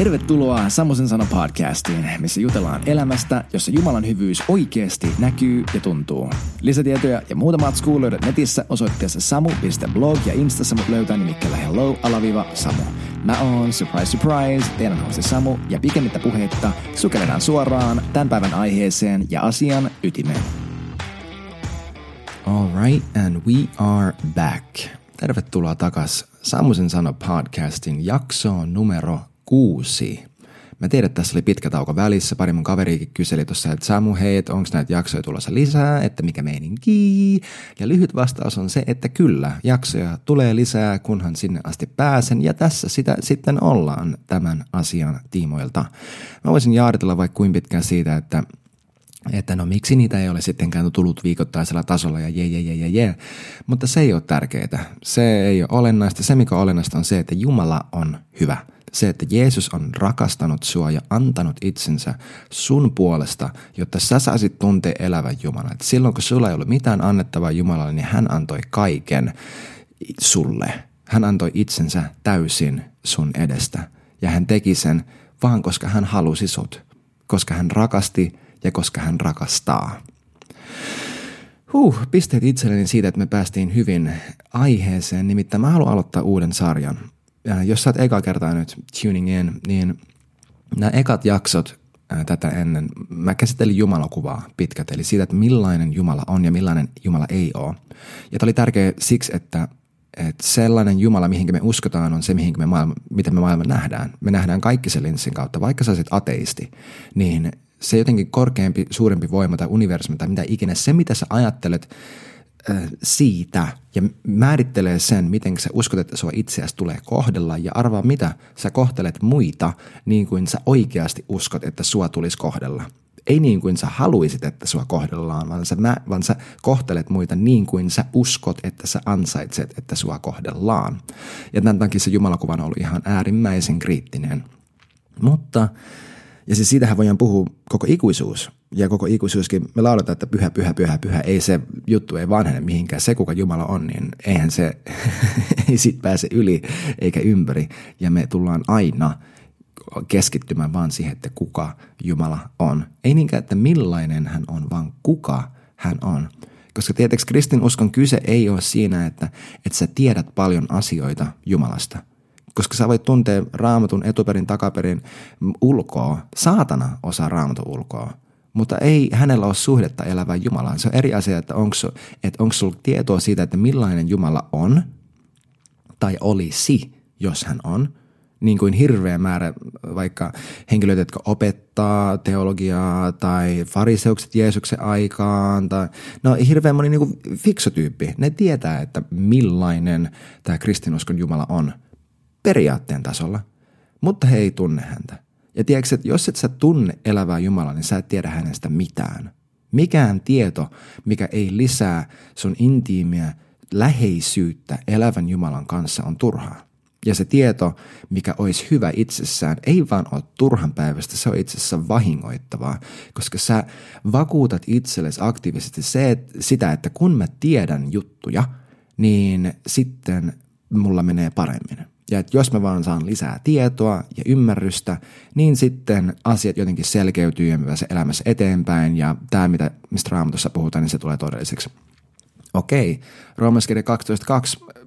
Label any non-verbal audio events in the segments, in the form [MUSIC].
Tervetuloa Samosen sana podcastiin, missä jutellaan elämästä, jossa Jumalan hyvyys oikeasti näkyy ja tuntuu. Lisätietoja ja muuta matskua löydät netissä osoitteessa samu.blog ja instassa mut löytää nimikkeellä hello alaviva samu. Mä oon, surprise surprise, teidän hosti Samu ja pikemmittä puheitta sukelletaan suoraan tämän päivän aiheeseen ja asian ytimeen. Alright, and we are back. Tervetuloa takas Samusen sano podcastin jaksoon numero kuusi. Mä tiedän, että tässä oli pitkä tauko välissä. Pari mun kaveriikin kyseli tuossa, että Samu, hei, että onko näitä jaksoja tulossa lisää, että mikä meininki. Ja lyhyt vastaus on se, että kyllä, jaksoja tulee lisää, kunhan sinne asti pääsen. Ja tässä sitä sitten ollaan tämän asian tiimoilta. Mä voisin jaaritella vaikka kuin pitkään siitä, että että no miksi niitä ei ole sittenkään tullut viikoittaisella tasolla ja je, je, je, je, je. Mutta se ei ole tärkeää. Se ei ole olennaista. Se, mikä on olennaista, on se, että Jumala on hyvä – se, että Jeesus on rakastanut sua ja antanut itsensä sun puolesta, jotta sä saisit tuntea elävän Jumalan. Et silloin kun sulla ei ollut mitään annettavaa Jumalalle, niin hän antoi kaiken sulle. Hän antoi itsensä täysin sun edestä. Ja hän teki sen vaan koska hän halusi sut. Koska hän rakasti ja koska hän rakastaa. Huh, pisteet itselleni siitä, että me päästiin hyvin aiheeseen. Nimittäin mä haluan aloittaa uuden sarjan jos sä oot eka kertaa nyt tuning in, niin nämä ekat jaksot äh, tätä ennen, mä käsittelin Jumalakuvaa pitkät, eli siitä, että millainen Jumala on ja millainen Jumala ei ole. Ja tämä oli tärkeä siksi, että, että sellainen Jumala, mihin me uskotaan, on se, mihin me maailma, miten me maailma nähdään. Me nähdään kaikki sen linssin kautta. Vaikka sä olisit ateisti, niin se jotenkin korkeampi, suurempi voima tai universumi tai mitä ikinä, se mitä sä ajattelet, siitä ja määrittelee sen, miten sä uskot, että sua itseäsi tulee kohdella ja arvaa mitä sä kohtelet muita niin kuin sä oikeasti uskot, että sua tulisi kohdella. Ei niin kuin sä haluisit, että sua kohdellaan, vaan sä, vaan sä kohtelet muita niin kuin sä uskot, että sä ansaitset, että sua kohdellaan. Ja tämän takia se Jumalakuva on ollut ihan äärimmäisen kriittinen. Mutta, ja siis siitähän voidaan puhua koko ikuisuus ja koko ikuisuuskin, me lauletaan, että pyhä, pyhä, pyhä, pyhä, ei se juttu ei vanhene mihinkään. Se, kuka Jumala on, niin eihän se, [LAUGHS] ei sit pääse yli eikä ympäri. Ja me tullaan aina keskittymään vaan siihen, että kuka Jumala on. Ei niinkään, että millainen hän on, vaan kuka hän on. Koska tietysti kristinuskon kyse ei ole siinä, että, että sä tiedät paljon asioita Jumalasta. Koska sä voit tuntea raamatun etuperin takaperin ulkoa. Saatana osaa raamatun ulkoa mutta ei hänellä ole suhdetta elävään Jumalaan. Se on eri asia, että onko että onko sulla tietoa siitä, että millainen Jumala on tai olisi, jos hän on. Niin kuin hirveä määrä vaikka henkilöitä, jotka opettaa teologiaa tai fariseukset Jeesuksen aikaan. Tai, no hirveän moni niin kuin fiksotyyppi. Ne tietää, että millainen tämä kristinuskon Jumala on periaatteen tasolla, mutta he ei tunne häntä. Ja tiedätkö, että jos et sä tunne elävää Jumalaa, niin sä et tiedä hänestä mitään. Mikään tieto, mikä ei lisää sun intiimiä läheisyyttä elävän Jumalan kanssa on turhaa. Ja se tieto, mikä olisi hyvä itsessään, ei vaan ole turhan päivästä, se on itse vahingoittavaa, koska sä vakuutat itsellesi aktiivisesti se, että, sitä, että kun mä tiedän juttuja, niin sitten mulla menee paremmin. Ja että jos mä vaan saan lisää tietoa ja ymmärrystä, niin sitten asiat jotenkin selkeytyy ja mä elämässä eteenpäin ja tämä, mitä, mistä raamatussa puhutaan, niin se tulee todelliseksi. Okei, Roomaskirja 12.2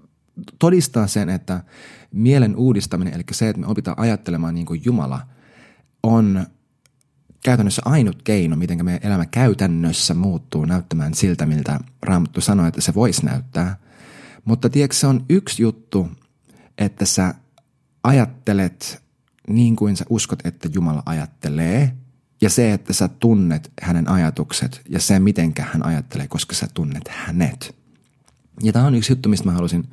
todistaa sen, että mielen uudistaminen, eli se, että me opitaan ajattelemaan niin kuin Jumala, on käytännössä ainut keino, miten meidän elämä käytännössä muuttuu näyttämään siltä, miltä Raamattu sanoo, että se voisi näyttää. Mutta tiedätkö, se on yksi juttu, että sä ajattelet niin kuin sä uskot, että Jumala ajattelee, ja se, että sä tunnet hänen ajatukset ja se, mitenkä hän ajattelee, koska sä tunnet hänet. Ja tämä on yksi juttu, mistä mä haluaisin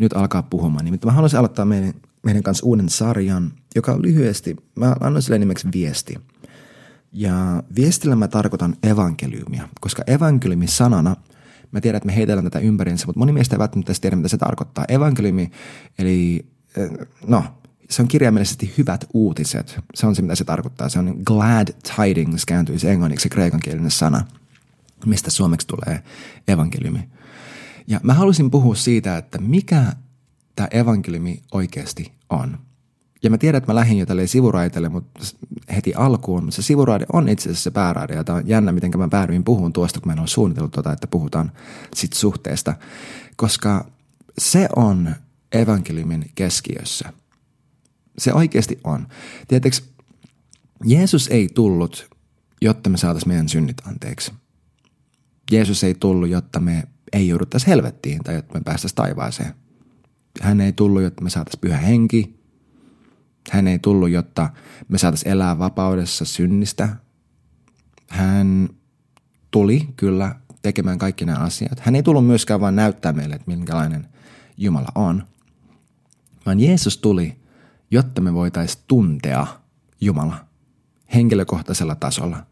nyt alkaa puhumaan. Nimittäin mä haluaisin aloittaa meidän, meidän kanssa uuden sarjan, joka on lyhyesti, mä annan sille nimeksi viesti. Ja viestillä mä tarkoitan evankeliumia, koska evankeliumi sanana – Mä tiedän, että me heitellään tätä ympäriinsä, mutta moni meistä ei välttämättä tiedä, mitä se tarkoittaa. Evankeliumi, eli eh, no, se on kirjaimellisesti hyvät uutiset. Se on se, mitä se tarkoittaa. Se on glad tidings, kääntyisi englanniksi kreikankielinen sana, mistä suomeksi tulee evankeliumi. Ja mä haluaisin puhua siitä, että mikä tämä evankeliumi oikeasti on. Ja mä tiedän, että mä lähdin jo tälleen sivuraiteelle mutta heti alkuun, se sivuraide on itse asiassa se pääraide. Ja tämä on jännä, miten mä päädyin puhun tuosta, kun mä en ole suunnitellut tuota, että puhutaan sit suhteesta. Koska se on evankeliumin keskiössä. Se oikeasti on. Tiedätkö, Jeesus ei tullut, jotta me saataisiin meidän synnit anteeksi. Jeesus ei tullut, jotta me ei jouduttaisi helvettiin tai jotta me päästäisiin taivaaseen. Hän ei tullut, jotta me saataisiin pyhä henki. Hän ei tullut, jotta me saataisiin elää vapaudessa synnistä. Hän tuli kyllä tekemään kaikki nämä asiat. Hän ei tullut myöskään vain näyttää meille, että minkälainen Jumala on, vaan Jeesus tuli, jotta me voitaisiin tuntea Jumala henkilökohtaisella tasolla.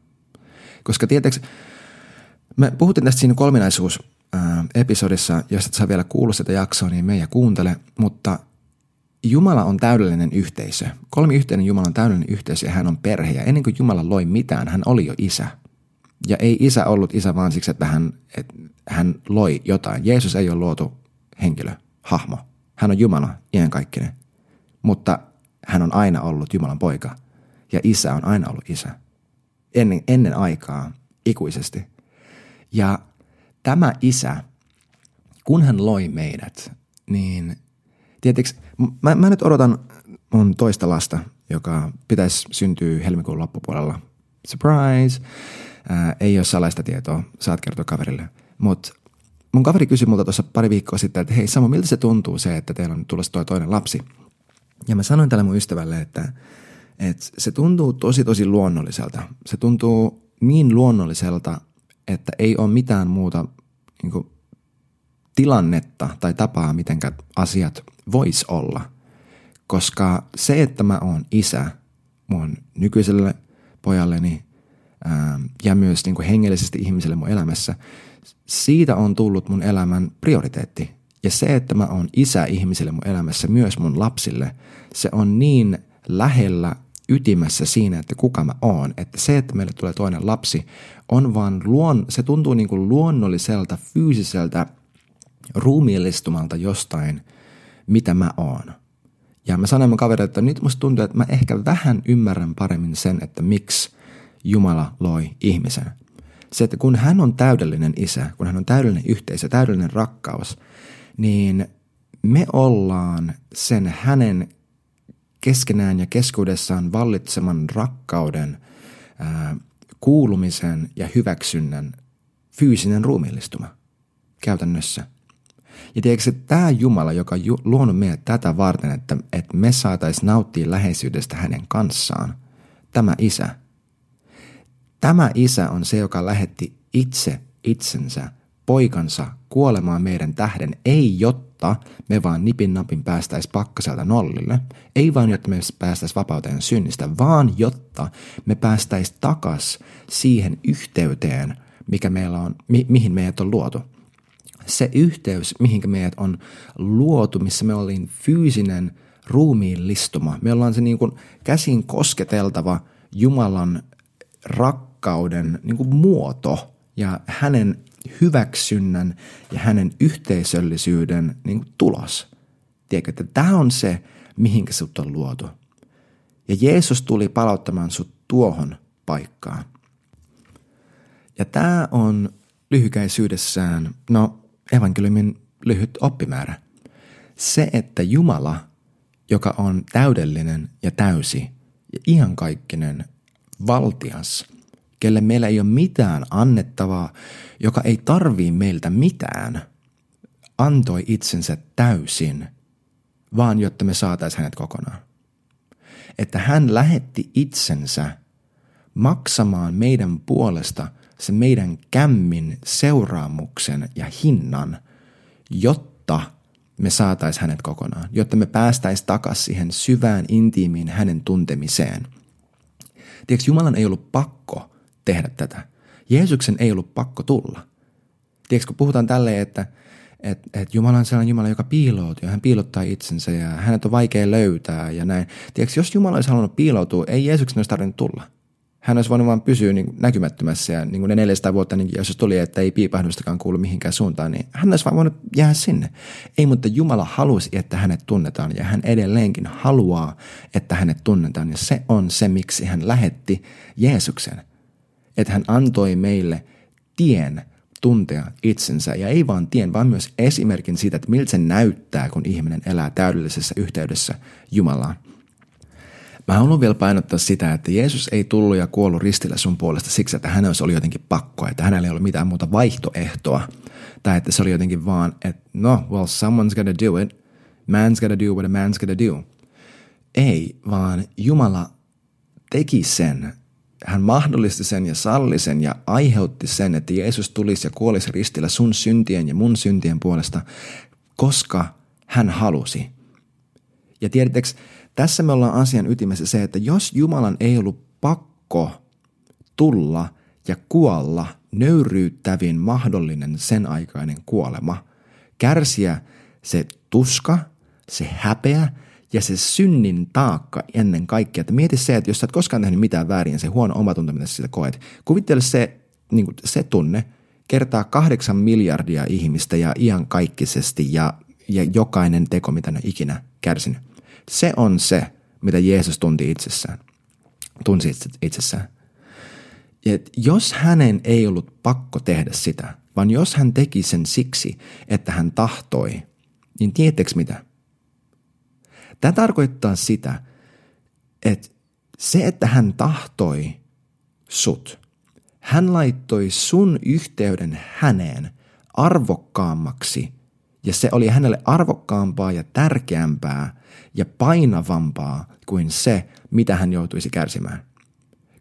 Koska tietääks, me puhuttiin tästä siinä kolminaisuus episodissa, jos et saa vielä kuulla sitä jaksoa, niin me ja kuuntele, mutta Jumala on täydellinen yhteisö. Kolmi yhteinen Jumala on täydellinen yhteisö ja hän on perhe. Ja ennen kuin Jumala loi mitään, hän oli jo isä. Ja ei isä ollut isä vaan siksi, että hän, että hän loi jotain. Jeesus ei ole luotu henkilö, hahmo. Hän on Jumala, iankaikkinen. Mutta hän on aina ollut Jumalan poika. Ja isä on aina ollut isä. Ennen, ennen aikaa, ikuisesti. Ja tämä isä, kun hän loi meidät, niin tietysti, mä, mä nyt odotan mun toista lasta, joka pitäisi syntyä helmikuun loppupuolella. Surprise! Ää, ei ole salaista tietoa, saat kertoa kaverille. Mutta mun kaveri kysyi multa tuossa pari viikkoa sitten, että hei Samu, miltä se tuntuu se, että teillä on tulossa toi toinen lapsi? Ja mä sanoin tälle mun ystävälle, että, että se tuntuu tosi tosi luonnolliselta. Se tuntuu niin luonnolliselta, että ei ole mitään muuta niin kuin, tilannetta tai tapaa, miten asiat vois olla. Koska se, että mä oon isä mun nykyiselle pojalleni ää, ja myös niin kuin hengellisesti ihmiselle mun elämässä, siitä on tullut mun elämän prioriteetti. Ja se, että mä oon isä ihmiselle mun elämässä, myös mun lapsille, se on niin lähellä ytimessä siinä, että kuka mä oon. Että se, että meille tulee toinen lapsi, on vaan luon, se tuntuu niin kuin luonnolliselta, fyysiseltä, ruumiillistumalta jostain, mitä mä oon. Ja mä sanoin mun kaverille, että nyt musta tuntuu, että mä ehkä vähän ymmärrän paremmin sen, että miksi Jumala loi ihmisen. Se, että kun hän on täydellinen isä, kun hän on täydellinen yhteisö, täydellinen rakkaus, niin me ollaan sen hänen keskenään ja keskuudessaan vallitseman rakkauden, ää, kuulumisen ja hyväksynnän fyysinen ruumiillistuma käytännössä. Ja tiedätkö, tämä Jumala, joka on luonut meidät tätä varten, että, että me saataisiin nauttia läheisyydestä hänen kanssaan, tämä isä, tämä isä on se, joka lähetti itse itsensä, poikansa, kuolemaan meidän tähden, ei jotta me vaan nipin napin päästäis pakkaselta nollille, ei vaan jotta me päästäis vapauteen synnistä, vaan jotta me päästäis takas siihen yhteyteen, mikä meillä on, mi- mihin meidät on luotu. Se yhteys, mihin meidät on luotu, missä me olin fyysinen ruumiillistuma. Me ollaan se niin kuin käsin kosketeltava Jumalan rakkauden niin kuin muoto ja hänen hyväksynnän ja hänen yhteisöllisyyden niin kuin tulos. Tiedätkö, että tämä on se, mihinkä sut on luotu. Ja Jeesus tuli palauttamaan sut tuohon paikkaan. Ja tämä on lyhykäisyydessään, no evankeliumin lyhyt oppimäärä. Se, että Jumala, joka on täydellinen ja täysi ja iankaikkinen, valtias – kelle meillä ei ole mitään annettavaa, joka ei tarvii meiltä mitään, antoi itsensä täysin, vaan jotta me saataisiin hänet kokonaan. Että hän lähetti itsensä maksamaan meidän puolesta se meidän kämmin seuraamuksen ja hinnan, jotta me saataisiin hänet kokonaan, jotta me päästäisiin takaisin siihen syvään intiimiin hänen tuntemiseen. Tiedätkö, Jumalan ei ollut pakko tehdä tätä. Jeesuksen ei ollut pakko tulla. Tiedätkö, kun puhutaan tälleen, että et, et Jumala on sellainen Jumala, joka piiloutuu hän piilottaa itsensä ja hänet on vaikea löytää ja näin. Tiedätkö, jos Jumala olisi halunnut piiloutua, ei Jeesuksen olisi tarvinnut tulla. Hän olisi voinut vain pysyä niin näkymättömässä ja niin kuin ne 400 vuotta, niin jos tuli, että ei piipahdustakaan kuulu mihinkään suuntaan, niin hän olisi vain voinut jäädä sinne. Ei, mutta Jumala halusi, että hänet tunnetaan ja hän edelleenkin haluaa, että hänet tunnetaan ja se on se, miksi hän lähetti Jeesuksen. Että hän antoi meille tien tuntea itsensä ja ei vaan tien, vaan myös esimerkin siitä, että miltä se näyttää, kun ihminen elää täydellisessä yhteydessä Jumalaan. Mä haluan vielä painottaa sitä, että Jeesus ei tullut ja kuollut ristillä sun puolesta siksi, että hän olisi jotenkin pakko, että hänellä ei ole mitään muuta vaihtoehtoa. Tai että se oli jotenkin vaan, että no, well, someone's gonna do it. Man's gonna do what a man's gonna do. Ei, vaan Jumala teki sen. Hän mahdollisti sen ja salli sen ja aiheutti sen, että Jeesus tulisi ja kuolisi ristillä sun syntien ja mun syntien puolesta, koska hän halusi. Ja tiedättekö, tässä me ollaan asian ytimessä se, että jos Jumalan ei ollut pakko tulla ja kuolla nöyryyttävin mahdollinen sen aikainen kuolema, kärsiä se tuska, se häpeä ja se synnin taakka ennen kaikkea. Että mieti se, että jos sä et koskaan tehnyt mitään väärin, se huono omatunto, mitä sä sitä koet. Kuvittele se, niin kuin se tunne kertaa kahdeksan miljardia ihmistä ja iankaikkisesti ja, ja jokainen teko, mitä ne ikinä kärsinyt. Se on se, mitä Jeesus tunti itsessään. Tunsi itsessään. Et jos hänen ei ollut pakko tehdä sitä, vaan jos hän teki sen siksi, että hän tahtoi, niin tieteekö mitä? Tämä tarkoittaa sitä, että se, että hän tahtoi sut, hän laittoi sun yhteyden häneen arvokkaammaksi ja se oli hänelle arvokkaampaa ja tärkeämpää ja painavampaa kuin se, mitä hän joutuisi kärsimään.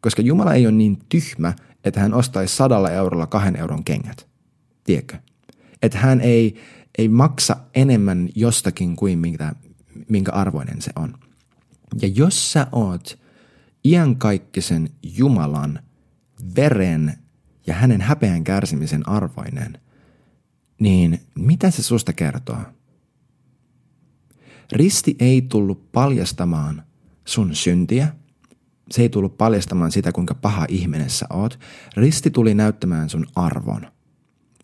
Koska Jumala ei ole niin tyhmä, että hän ostaisi sadalla eurolla kahden euron kengät. Tiedätkö? Että hän ei, ei maksa enemmän jostakin kuin minkä, minkä arvoinen se on. Ja jos sä oot iankaikkisen Jumalan veren ja hänen häpeän kärsimisen arvoinen, niin mitä se susta kertoo? Risti ei tullut paljastamaan sun syntiä. Se ei tullut paljastamaan sitä, kuinka paha ihminen sä oot. Risti tuli näyttämään sun arvon –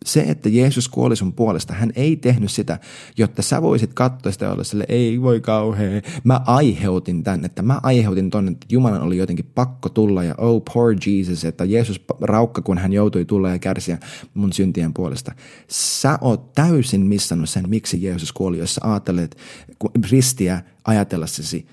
se, että Jeesus kuoli sun puolesta, hän ei tehnyt sitä, jotta sä voisit katsoa sitä olla sille, ei voi kauhea. Mä aiheutin tän, että mä aiheutin tonne, että Jumalan oli jotenkin pakko tulla ja oh poor Jesus, että Jeesus raukka, kun hän joutui tulla ja kärsiä mun syntien puolesta. Sä oot täysin missannut sen, miksi Jeesus kuoli, jos sä ajattelet ristiä ajatellessasi,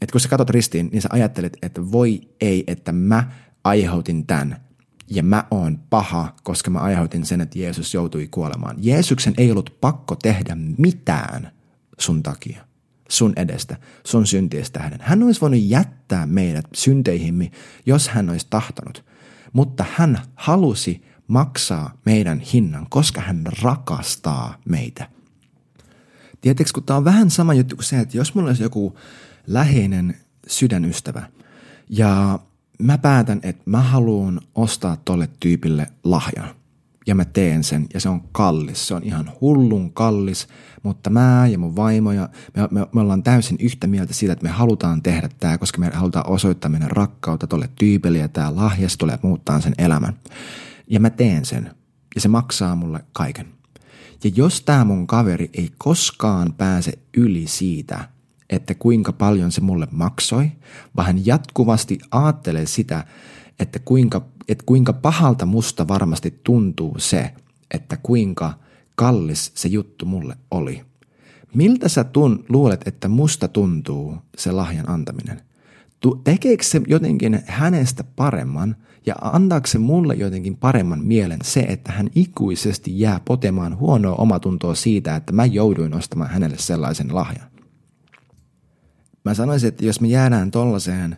että kun sä katsot ristiin, niin sä ajattelet, että voi ei, että mä aiheutin tämän ja mä oon paha, koska mä aiheutin sen, että Jeesus joutui kuolemaan. Jeesuksen ei ollut pakko tehdä mitään sun takia, sun edestä, sun syntiestä tähden. Hän olisi voinut jättää meidät synteihimme, jos hän olisi tahtonut. Mutta hän halusi maksaa meidän hinnan, koska hän rakastaa meitä. Tiedätkö, kun tämä on vähän sama juttu kuin se, että jos mulla olisi joku läheinen sydänystävä ja mä päätän, että mä haluan ostaa tolle tyypille lahjan. Ja mä teen sen, ja se on kallis. Se on ihan hullun kallis, mutta mä ja mun vaimo ja me, me, me ollaan täysin yhtä mieltä siitä, että me halutaan tehdä tämä, koska me halutaan osoittaa meidän rakkautta tolle tyypille, ja tämä lahja tulee muuttaa sen elämän. Ja mä teen sen, ja se maksaa mulle kaiken. Ja jos tämä mun kaveri ei koskaan pääse yli siitä, että kuinka paljon se mulle maksoi, vaan hän jatkuvasti ajattelee sitä, että kuinka, että kuinka pahalta musta varmasti tuntuu se, että kuinka kallis se juttu mulle oli. Miltä sä tun, luulet, että musta tuntuu se lahjan antaminen? Tekeekö se jotenkin hänestä paremman ja antaako se mulle jotenkin paremman mielen se, että hän ikuisesti jää potemaan huonoa omatuntoa siitä, että mä jouduin ostamaan hänelle sellaisen lahjan? Mä sanoisin, että jos me jäädään tollaiseen,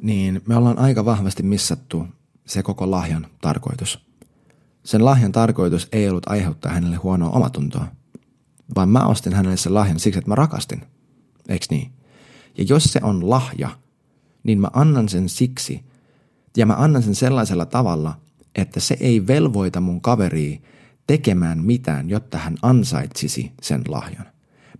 niin me ollaan aika vahvasti missattu se koko lahjan tarkoitus. Sen lahjan tarkoitus ei ollut aiheuttaa hänelle huonoa omatuntoa, vaan mä ostin hänelle sen lahjan siksi, että mä rakastin. Eiks niin? Ja jos se on lahja, niin mä annan sen siksi, ja mä annan sen sellaisella tavalla, että se ei velvoita mun kaveria tekemään mitään, jotta hän ansaitsisi sen lahjan.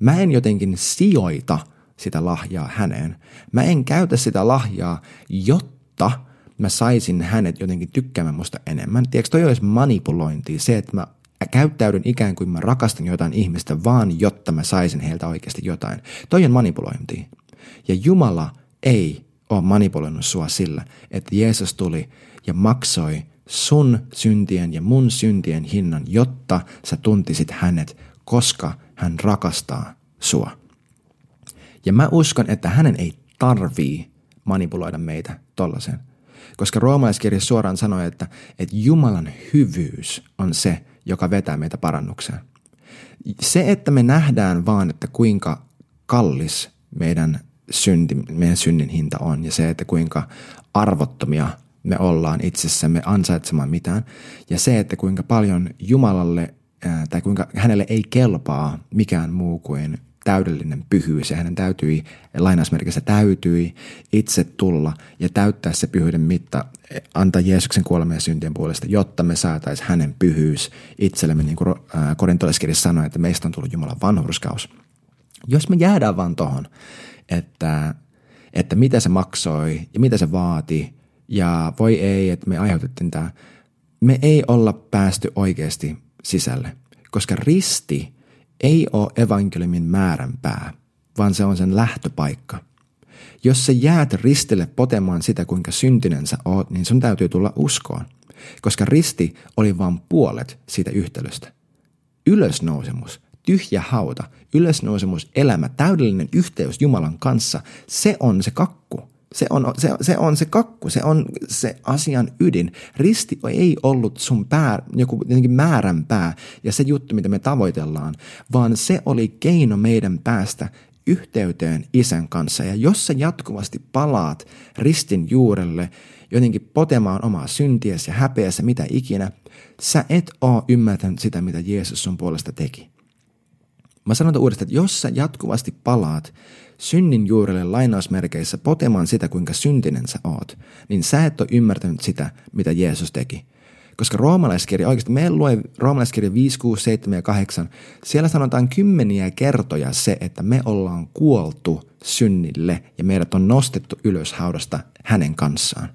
Mä en jotenkin sijoita sitä lahjaa häneen. Mä en käytä sitä lahjaa, jotta mä saisin hänet jotenkin tykkäämään musta enemmän. Tiedätkö, toi olisi manipulointia, se, että mä käyttäydyn ikään kuin mä rakastan jotain ihmistä vaan, jotta mä saisin heiltä oikeasti jotain. Toi on manipulointia. Ja Jumala ei ole manipuloinut sua sillä, että Jeesus tuli ja maksoi sun syntien ja mun syntien hinnan, jotta sä tuntisit hänet, koska hän rakastaa sua. Ja mä uskon, että hänen ei tarvii manipuloida meitä tollasen. Koska roomalaiskirja suoraan sanoi, että, että Jumalan hyvyys on se, joka vetää meitä parannukseen. Se, että me nähdään vaan, että kuinka kallis meidän, synti, meidän synnin hinta on ja se, että kuinka arvottomia me ollaan itsessämme ansaitsemaan mitään ja se, että kuinka paljon Jumalalle tai kuinka hänelle ei kelpaa mikään muu kuin täydellinen pyhyys ja hänen täytyi, lainausmerkissä täytyi itse tulla ja täyttää se pyhyyden mitta, antaa Jeesuksen kuolemien syntien puolesta, jotta me saataisiin hänen pyhyys itsellemme, niin kuin korintolaiskirja sanoi, että meistä on tullut Jumalan vanhurskaus. Jos me jäädään vaan tohon, että, että mitä se maksoi ja mitä se vaati ja voi ei, että me aiheutettiin tämä, me ei olla päästy oikeasti sisälle, koska risti ei ole evankeliumin määränpää, vaan se on sen lähtöpaikka. Jos sä jäät ristille potemaan sitä, kuinka syntinen sä oot, niin sun täytyy tulla uskoon. Koska risti oli vain puolet siitä yhtälöstä. Ylösnousemus, tyhjä hauta, ylösnousemus, elämä, täydellinen yhteys Jumalan kanssa, se on se kakku. Se on, se, se on se kakku, se on se asian ydin. Risti ei ollut sun pää, joku jotenkin määränpää ja se juttu, mitä me tavoitellaan, vaan se oli keino meidän päästä yhteyteen isän kanssa. Ja jos sä jatkuvasti palaat ristin juurelle, jotenkin potemaan omaa syntiäsi ja häpeässä, mitä ikinä, sä et oo ymmärtänyt sitä, mitä Jeesus sun puolesta teki. Mä sanon uudestaan, että jos sä jatkuvasti palaat synnin juurelle lainausmerkeissä potemaan sitä, kuinka syntinen sä oot, niin sä et ole ymmärtänyt sitä, mitä Jeesus teki. Koska roomalaiskirja, oikeasti me lue roomalaiskirja 5, 6, 7 ja 8, siellä sanotaan kymmeniä kertoja se, että me ollaan kuoltu synnille ja meidät on nostettu ylös haudasta hänen kanssaan.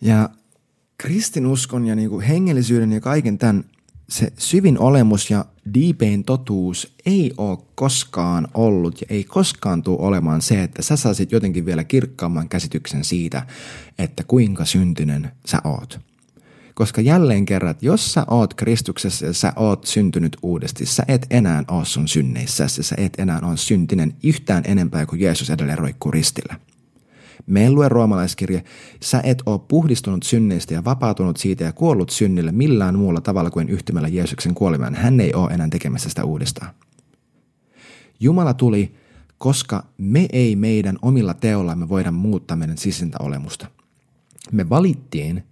Ja kristinuskon ja niin kuin hengellisyyden ja kaiken tämän se syvin olemus ja diipein totuus ei ole koskaan ollut ja ei koskaan tule olemaan se, että sä saisit jotenkin vielä kirkkaamman käsityksen siitä, että kuinka syntinen sä oot. Koska jälleen kerran, jos sä oot Kristuksessa ja sä oot syntynyt uudesti, sä et enää ole sun synneissä, sä et enää ole syntinen yhtään enempää kuin Jeesus edelleen roikkuu ristillä – me lue roomalaiskirja, sä et ole puhdistunut synneistä ja vapautunut siitä ja kuollut synnille millään muulla tavalla kuin yhtymällä Jeesuksen kuolemaan. Hän ei ole enää tekemässä sitä uudestaan. Jumala tuli, koska me ei meidän omilla teollamme voida muuttaa meidän sisintä olemusta. Me valittiin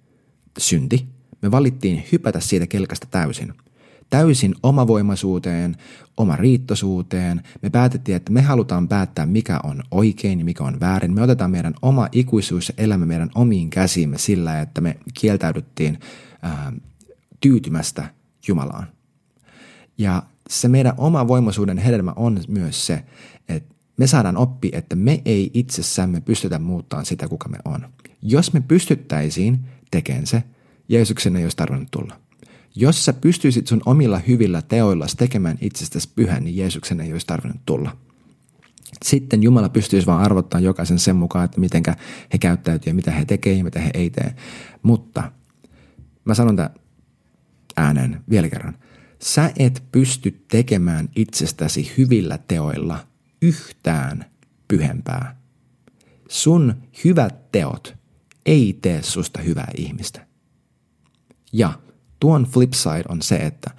synti, me valittiin hypätä siitä kelkasta täysin – täysin omavoimaisuuteen, oma riittosuuteen. Me päätettiin, että me halutaan päättää, mikä on oikein ja mikä on väärin. Me otetaan meidän oma ikuisuus ja elämä meidän omiin käsiimme sillä, että me kieltäydyttiin ää, tyytymästä Jumalaan. Ja se meidän oma voimaisuuden hedelmä on myös se, että me saadaan oppi, että me ei itsessämme pystytä muuttamaan sitä, kuka me on. Jos me pystyttäisiin tekemään se, Jeesuksen ei olisi tarvinnut tulla. Jos sä pystyisit sun omilla hyvillä teoilla tekemään itsestäsi pyhän, niin Jeesuksen ei olisi tarvinnut tulla. Sitten Jumala pystyisi vaan arvottamaan jokaisen sen mukaan, että miten he käyttäytyy ja mitä he tekee ja mitä he ei tee. Mutta mä sanon tämän ääneen vielä kerran. Sä et pysty tekemään itsestäsi hyvillä teoilla yhtään pyhempää. Sun hyvät teot ei tee susta hyvää ihmistä. Ja Tuon flip side on se, että,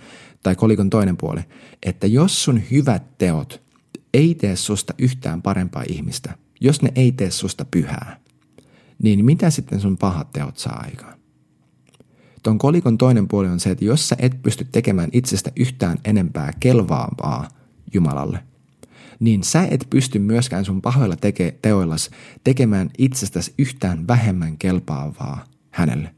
tai kolikon toinen puoli, että jos sun hyvät teot ei tee susta yhtään parempaa ihmistä, jos ne ei tee susta pyhää, niin mitä sitten sun pahat teot saa aikaan? Tuon kolikon toinen puoli on se, että jos sä et pysty tekemään itsestä yhtään enempää kelvaavaa Jumalalle, niin sä et pysty myöskään sun pahoilla teke- teoillas tekemään itsestäsi yhtään vähemmän kelpaavaa hänelle.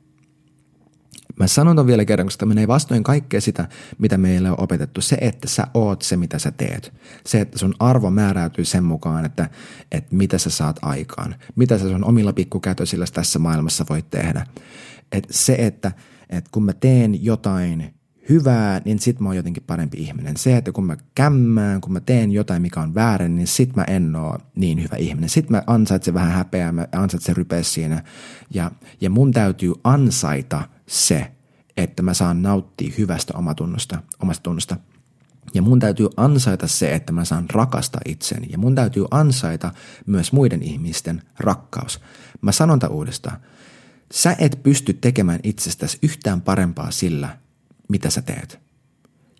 Mä sanon vielä kerran, koska menee vastoin kaikkea sitä, mitä meille on opetettu. Se, että sä oot se, mitä sä teet. Se, että sun arvo määräytyy sen mukaan, että, että mitä sä saat aikaan. Mitä sä sun omilla pikkukätösillä tässä maailmassa voit tehdä. Et se, että, että kun mä teen jotain hyvää, niin sit mä oon jotenkin parempi ihminen. Se, että kun mä kämmään, kun mä teen jotain, mikä on väärin, niin sit mä en oo niin hyvä ihminen. Sit mä ansaitsen vähän häpeää, mä ansaitsen rypeä siinä. Ja, ja mun täytyy ansaita se, että mä saan nauttia hyvästä omatunnosta, omasta tunnosta. Ja mun täytyy ansaita se, että mä saan rakastaa itseni. Ja mun täytyy ansaita myös muiden ihmisten rakkaus. Mä sanon tämän uudestaan. Sä et pysty tekemään itsestäsi yhtään parempaa sillä, mitä sä teet.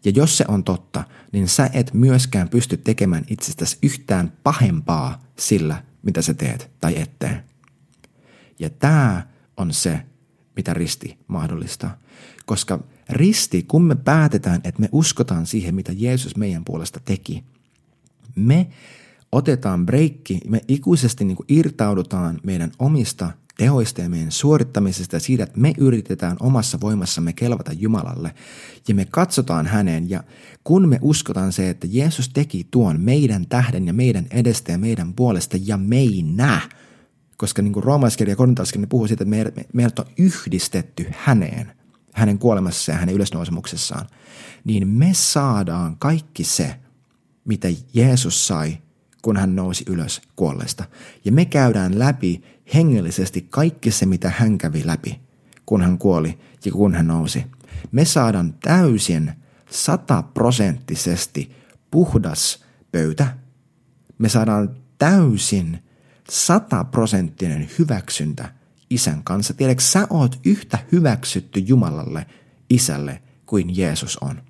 Ja jos se on totta, niin sä et myöskään pysty tekemään itsestäsi yhtään pahempaa sillä, mitä sä teet tai et tee. Ja tämä on se, mitä risti mahdollistaa. Koska risti, kun me päätetään, että me uskotaan siihen, mitä Jeesus meidän puolesta teki, me otetaan breikki, me ikuisesti niin irtaudutaan meidän omista tehoista ja meidän suorittamisesta ja siitä, että me yritetään omassa voimassamme kelvata Jumalalle ja me katsotaan häneen ja kun me uskotaan se, että Jeesus teki tuon meidän tähden ja meidän edestä ja meidän puolesta ja meinä, koska niin kuin roomalaiskirja ja korintalaiskirja puhuu siitä, että meidät, meidät on yhdistetty häneen, hänen kuolemassaan ja hänen ylösnousemuksessaan, niin me saadaan kaikki se, mitä Jeesus sai, kun hän nousi ylös kuolleesta. Ja me käydään läpi hengellisesti kaikki se, mitä hän kävi läpi, kun hän kuoli ja kun hän nousi. Me saadaan täysin sataprosenttisesti puhdas pöytä. Me saadaan täysin sataprosenttinen hyväksyntä isän kanssa. Tiedätkö, sä oot yhtä hyväksytty Jumalalle, isälle, kuin Jeesus on.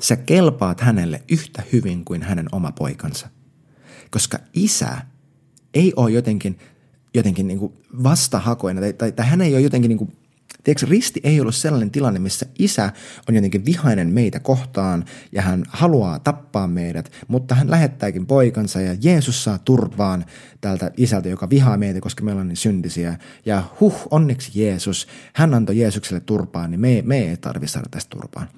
Sä kelpaat hänelle yhtä hyvin kuin hänen oma poikansa. Koska isä ei ole jotenkin jotenkin niin vastahakoina tai, tai, tai hän ei ole jotenkin niin kuin Tiedätkö, risti ei ollut sellainen tilanne, missä isä on jotenkin vihainen meitä kohtaan ja hän haluaa tappaa meidät, mutta hän lähettääkin poikansa ja Jeesus saa turpaan tältä isältä, joka vihaa meitä, koska me ollaan niin syntisiä. Ja huh, onneksi Jeesus, hän antoi Jeesukselle turpaan, niin me, me ei tarvitse saada tästä turpaan.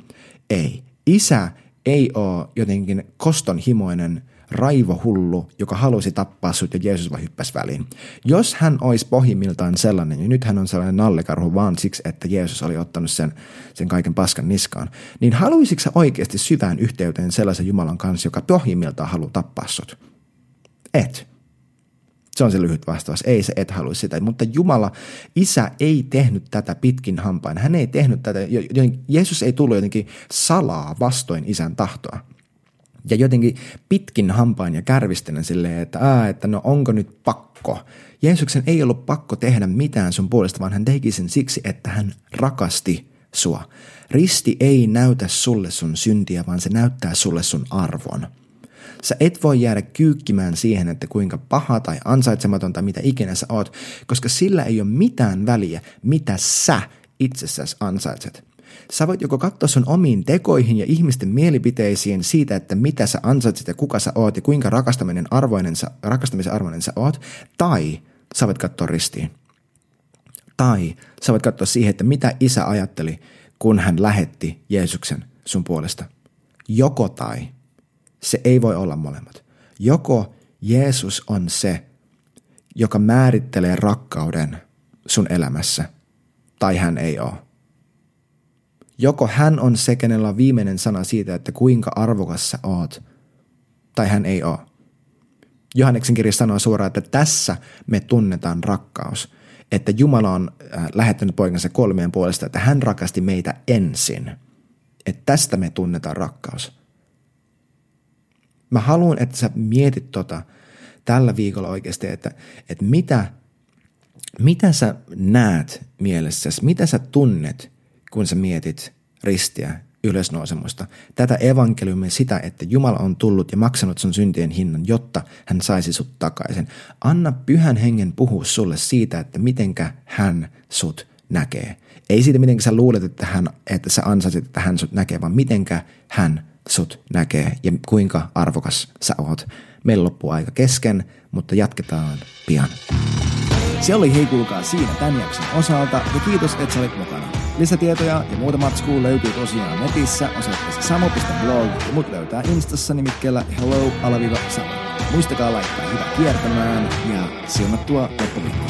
Ei. Isä ei ole jotenkin kostonhimoinen raivohullu, joka halusi tappaa sut ja Jeesus vaan hyppäsi väliin. Jos hän olisi pohjimmiltaan sellainen, niin nyt hän on sellainen nallekarhu vaan siksi, että Jeesus oli ottanut sen, sen kaiken paskan niskaan, niin haluaisitko sä oikeasti syvään yhteyteen sellaisen Jumalan kanssa, joka pohjimmiltaan haluaa tappaa sut? Et. Se on se lyhyt vastaus. Ei se et halua sitä. Mutta Jumala, isä ei tehnyt tätä pitkin hampain. Hän ei tehnyt tätä, Jeesus ei tullut jotenkin salaa vastoin isän tahtoa ja jotenkin pitkin hampain ja kärvistelen silleen, että, ää, että no onko nyt pakko. Jeesuksen ei ollut pakko tehdä mitään sun puolesta, vaan hän teki sen siksi, että hän rakasti sua. Risti ei näytä sulle sun syntiä, vaan se näyttää sulle sun arvon. Sä et voi jäädä kyykkimään siihen, että kuinka paha tai ansaitsematon tai mitä ikinä sä oot, koska sillä ei ole mitään väliä, mitä sä itsessäsi ansaitset. Sä voit joko katsoa sun omiin tekoihin ja ihmisten mielipiteisiin siitä, että mitä sä ansaitset ja kuka sä oot ja kuinka rakastaminen arvoinen sä, rakastamisen arvoinen sä oot, tai sä voit katsoa ristiin. Tai sä voit katsoa siihen, että mitä isä ajatteli, kun hän lähetti Jeesuksen sun puolesta. Joko tai. Se ei voi olla molemmat. Joko Jeesus on se, joka määrittelee rakkauden sun elämässä, tai hän ei ole. Joko hän on se, kenellä on viimeinen sana siitä, että kuinka arvokas sä oot, tai hän ei ole. Johanneksen kirja sanoo suoraan, että tässä me tunnetaan rakkaus. Että Jumala on äh, lähettänyt poikansa kolmeen puolesta, että hän rakasti meitä ensin. Että tästä me tunnetaan rakkaus. Mä haluan, että sä mietit tota tällä viikolla oikeasti, että, että mitä, mitä sä näet mielessäsi, mitä sä tunnet – kun sä mietit ristiä, ylösnousemusta. Tätä evankeliumia sitä, että Jumala on tullut ja maksanut sun syntien hinnan, jotta hän saisi sut takaisin. Anna pyhän hengen puhua sulle siitä, että mitenkä hän sut näkee. Ei siitä, miten sä luulet, että, hän, että sä ansaisit, että hän sut näkee, vaan mitenkä hän sut näkee ja kuinka arvokas sä oot. Meillä loppuu aika kesken, mutta jatketaan pian. Se oli hei kuulkaa siinä tämän jakson osalta ja kiitos, että sä olit mukana. Lisätietoja ja muuta matskua löytyy tosiaan netissä osoitteessa samo.blog ja mut löytää Instassa nimikkeellä hello-samo. Muistakaa laittaa hyvä kiertämään ja siunattua loppuviikkoa.